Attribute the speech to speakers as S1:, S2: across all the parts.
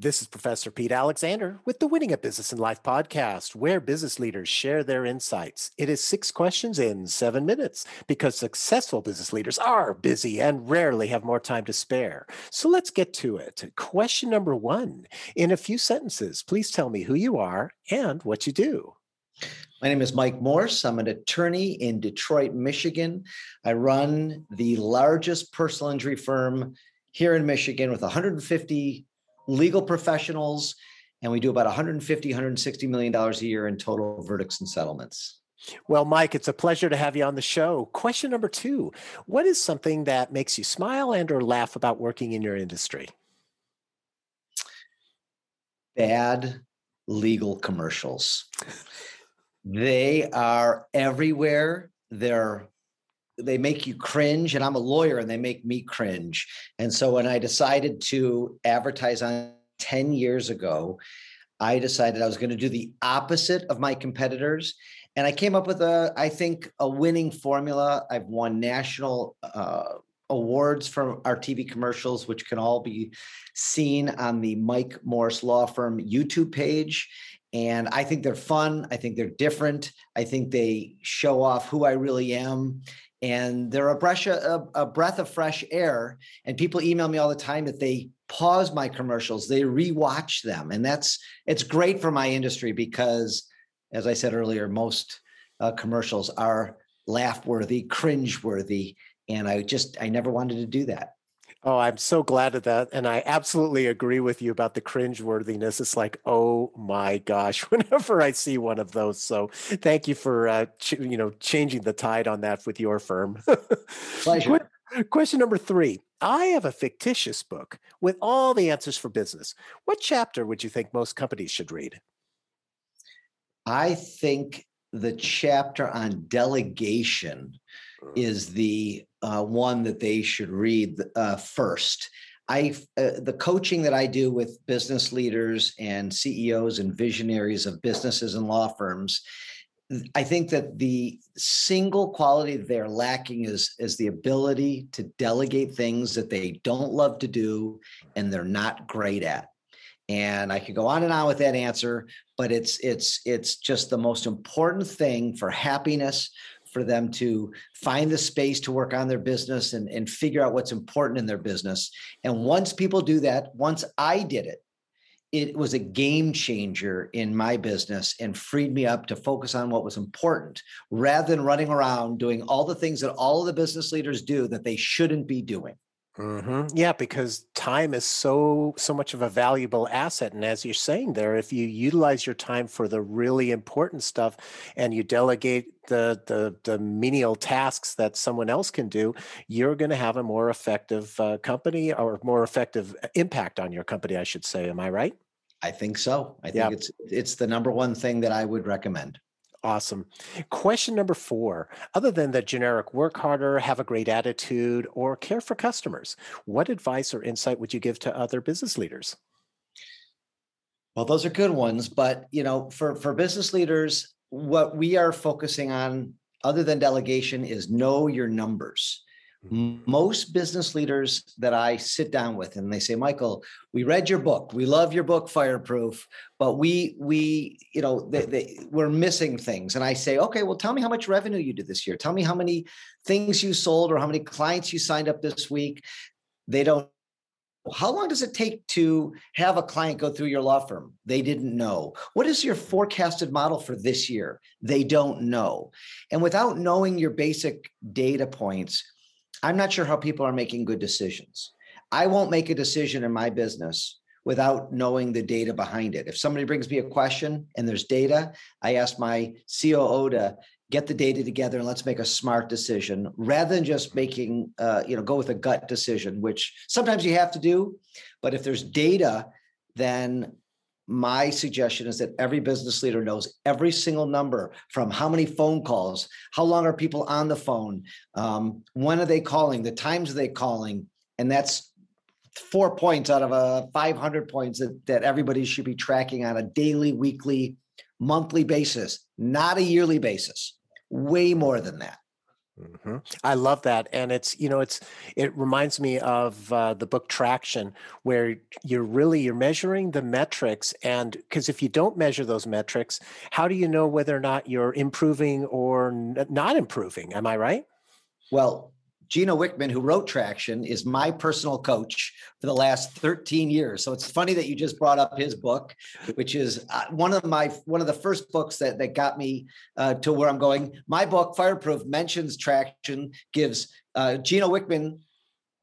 S1: This is Professor Pete Alexander with the Winning at Business and Life podcast, where business leaders share their insights. It is six questions in seven minutes because successful business leaders are busy and rarely have more time to spare. So let's get to it. Question number one In a few sentences, please tell me who you are and what you do.
S2: My name is Mike Morse. I'm an attorney in Detroit, Michigan. I run the largest personal injury firm here in Michigan with 150 legal professionals, and we do about 150, 160 million dollars a year in total verdicts and settlements.
S1: Well, Mike, it's a pleasure to have you on the show. Question number two: What is something that makes you smile and/or laugh about working in your industry?
S2: Bad legal commercials. They are everywhere. They're they make you cringe and i'm a lawyer and they make me cringe. And so when i decided to advertise on 10 years ago i decided i was going to do the opposite of my competitors and i came up with a i think a winning formula. I've won national uh, awards from our tv commercials which can all be seen on the mike morse law firm youtube page and I think they're fun. I think they're different. I think they show off who I really am and they're a breath, a, a breath of fresh air. And people email me all the time that they pause my commercials, they rewatch them, and that's it's great for my industry because, as I said earlier, most uh, commercials are laugh worthy, cringe worthy, and I just I never wanted to do that.
S1: Oh, I'm so glad of that. And I absolutely agree with you about the cringe worthiness. It's like, oh my gosh, whenever I see one of those. So thank you for, uh, ch- you know, changing the tide on that with your firm.
S2: Pleasure.
S1: Question number three. I have a fictitious book with all the answers for business. What chapter would you think most companies should read?
S2: I think the chapter on delegation. Is the uh, one that they should read uh, first. I uh, the coaching that I do with business leaders and CEOs and visionaries of businesses and law firms. I think that the single quality they're lacking is is the ability to delegate things that they don't love to do and they're not great at. And I could go on and on with that answer, but it's it's it's just the most important thing for happiness, for them to find the space to work on their business and, and figure out what's important in their business. And once people do that, once I did it, it was a game changer in my business and freed me up to focus on what was important rather than running around doing all the things that all of the business leaders do that they shouldn't be doing.
S1: Mm-hmm. Yeah, because time is so so much of a valuable asset, and as you're saying there, if you utilize your time for the really important stuff, and you delegate the the, the menial tasks that someone else can do, you're going to have a more effective uh, company or more effective uh, impact on your company. I should say. Am I right?
S2: I think so. I think yeah. it's it's the number one thing that I would recommend.
S1: Awesome. Question number four Other than the generic work harder, have a great attitude, or care for customers, what advice or insight would you give to other business leaders?
S2: Well, those are good ones. But, you know, for, for business leaders, what we are focusing on, other than delegation, is know your numbers. Most business leaders that I sit down with and they say, Michael, we read your book. We love your book, Fireproof, but we, we, you know, they, they, we're missing things. And I say, okay, well, tell me how much revenue you did this year. Tell me how many things you sold or how many clients you signed up this week. They don't how long does it take to have a client go through your law firm? They didn't know. What is your forecasted model for this year? They don't know. And without knowing your basic data points, I'm not sure how people are making good decisions. I won't make a decision in my business without knowing the data behind it. If somebody brings me a question and there's data, I ask my COO to get the data together and let's make a smart decision rather than just making uh, you know go with a gut decision which sometimes you have to do but if there's data then my suggestion is that every business leader knows every single number from how many phone calls, how long are people on the phone, um, when are they calling, the times are they calling, and that's four points out of a 500 points that, that everybody should be tracking on a daily, weekly, monthly basis, not a yearly basis. Way more than that.
S1: Mm-hmm. I love that, and it's you know it's it reminds me of uh, the book Traction, where you're really you're measuring the metrics, and because if you don't measure those metrics, how do you know whether or not you're improving or n- not improving? Am I right?
S2: Well, Gino Wickman, who wrote Traction, is my personal coach for the last 13 years. So it's funny that you just brought up his book, which is uh, one of my one of the first books that that got me uh, to where I'm going. My book, Fireproof, mentions Traction, gives uh, Gino Wickman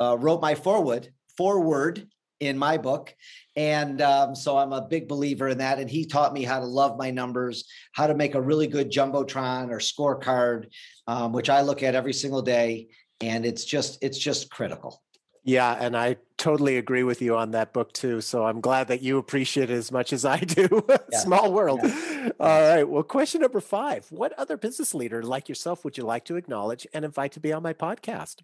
S2: uh, wrote my foreword forward in my book. And um, so I'm a big believer in that. And he taught me how to love my numbers, how to make a really good Jumbotron or scorecard, um, which I look at every single day and it's just it's just critical
S1: yeah and i totally agree with you on that book too so i'm glad that you appreciate it as much as i do yeah. small world yeah. all right well question number five what other business leader like yourself would you like to acknowledge and invite to be on my podcast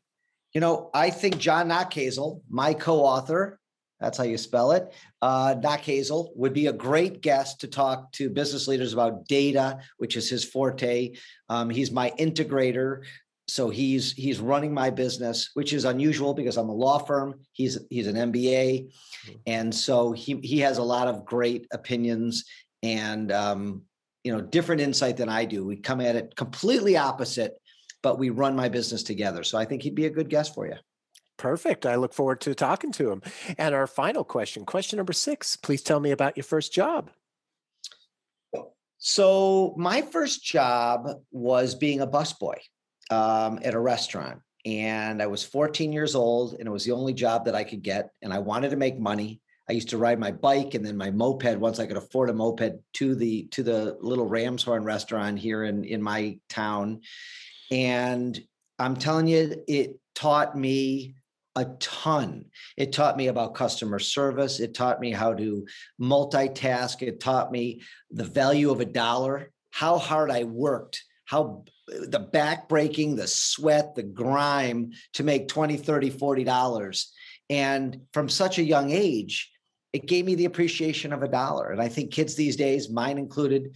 S2: you know i think john Nachazel, my co-author that's how you spell it. Uh, Nachazel would be a great guest to talk to business leaders about data, which is his forte. Um, he's my integrator so he's he's running my business which is unusual because i'm a law firm he's he's an mba mm-hmm. and so he he has a lot of great opinions and um, you know different insight than i do we come at it completely opposite but we run my business together so i think he'd be a good guest for you
S1: Perfect. I look forward to talking to him. And our final question, question number six, please tell me about your first job.
S2: So, my first job was being a busboy um, at a restaurant and I was 14 years old and it was the only job that I could get. And I wanted to make money. I used to ride my bike and then my moped once I could afford a moped to the to the little Ram's Horn restaurant here in in my town. And I'm telling you, it taught me a ton. It taught me about customer service. It taught me how to multitask. It taught me the value of a dollar, how hard I worked, how the back breaking, the sweat, the grime to make 20, 30, 40 dollars. And from such a young age, it gave me the appreciation of a dollar. And I think kids these days, mine included,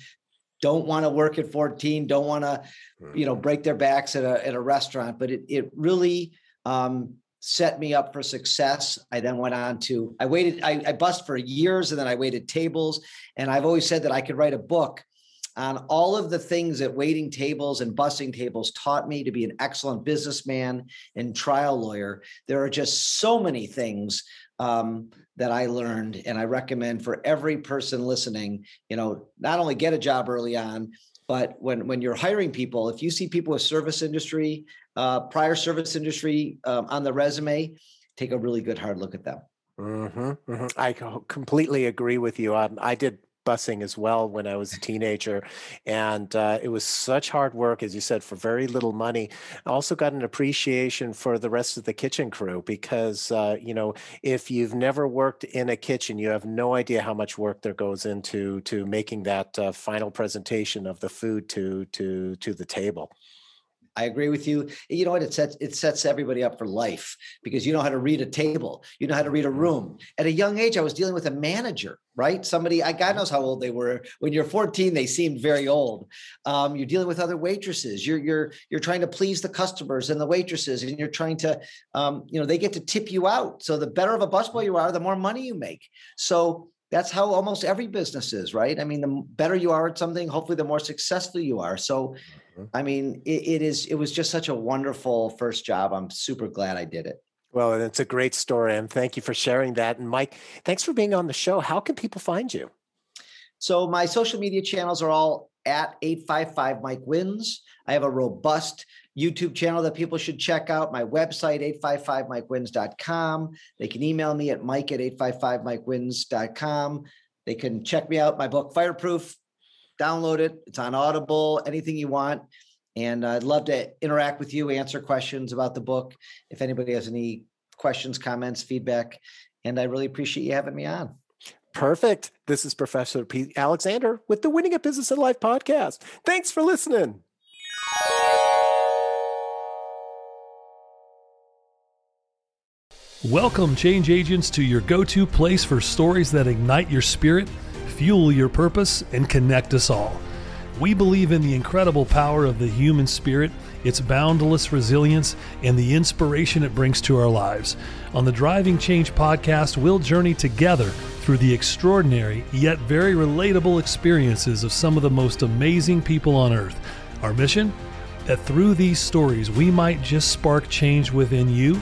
S2: don't want to work at 14, don't want to, you know, mm-hmm. break their backs at a, at a restaurant. But it, it really um, set me up for success. I then went on to, I waited, I, I bust for years and then I waited tables. And I've always said that I could write a book on all of the things that waiting tables and busing tables taught me to be an excellent businessman and trial lawyer. There are just so many things um, that I learned, and I recommend for every person listening, you know, not only get a job early on, but when when you're hiring people, if you see people with service industry, uh, prior service industry um, on the resume, take a really good hard look at them.
S1: Mm-hmm, mm-hmm. I completely agree with you. Um, I did busing as well when I was a teenager. And uh, it was such hard work, as you said, for very little money. I also got an appreciation for the rest of the kitchen crew because, uh, you know, if you've never worked in a kitchen, you have no idea how much work there goes into to making that uh, final presentation of the food to to to the table.
S2: I agree with you. You know what? It sets it sets everybody up for life because you know how to read a table, you know how to read a mm-hmm. room. At a young age, I was dealing with a manager, right? Somebody, I God knows how old they were. When you're 14, they seemed very old. Um, you're dealing with other waitresses. You're you're you're trying to please the customers and the waitresses, and you're trying to, um, you know, they get to tip you out. So the better of a busboy you are, the more money you make. So that's how almost every business is, right? I mean, the better you are at something, hopefully, the more successful you are. So Mm-hmm. Mm-hmm. I mean, it, it is. It was just such a wonderful first job. I'm super glad I did it.
S1: Well, and it's a great story, and thank you for sharing that. And Mike, thanks for being on the show. How can people find you?
S2: So my social media channels are all at 855 Mike Wins. I have a robust YouTube channel that people should check out. My website, 855mikewins.com. They can email me at mike at 855mikewins.com. They can check me out, my book, Fireproof, download it. It's on Audible, anything you want. And I'd love to interact with you, answer questions about the book. If anybody has any questions, comments, feedback, and I really appreciate you having me on.
S1: Perfect. This is Professor Pete Alexander with the Winning at Business and Life podcast. Thanks for listening.
S3: Welcome, change agents, to your go to place for stories that ignite your spirit fuel your purpose, and connect us all. We believe in the incredible power of the human spirit, its boundless resilience, and the inspiration it brings to our lives. On the Driving Change podcast, we'll journey together through the extraordinary yet very relatable experiences of some of the most amazing people on earth. Our mission? That through these stories, we might just spark change within you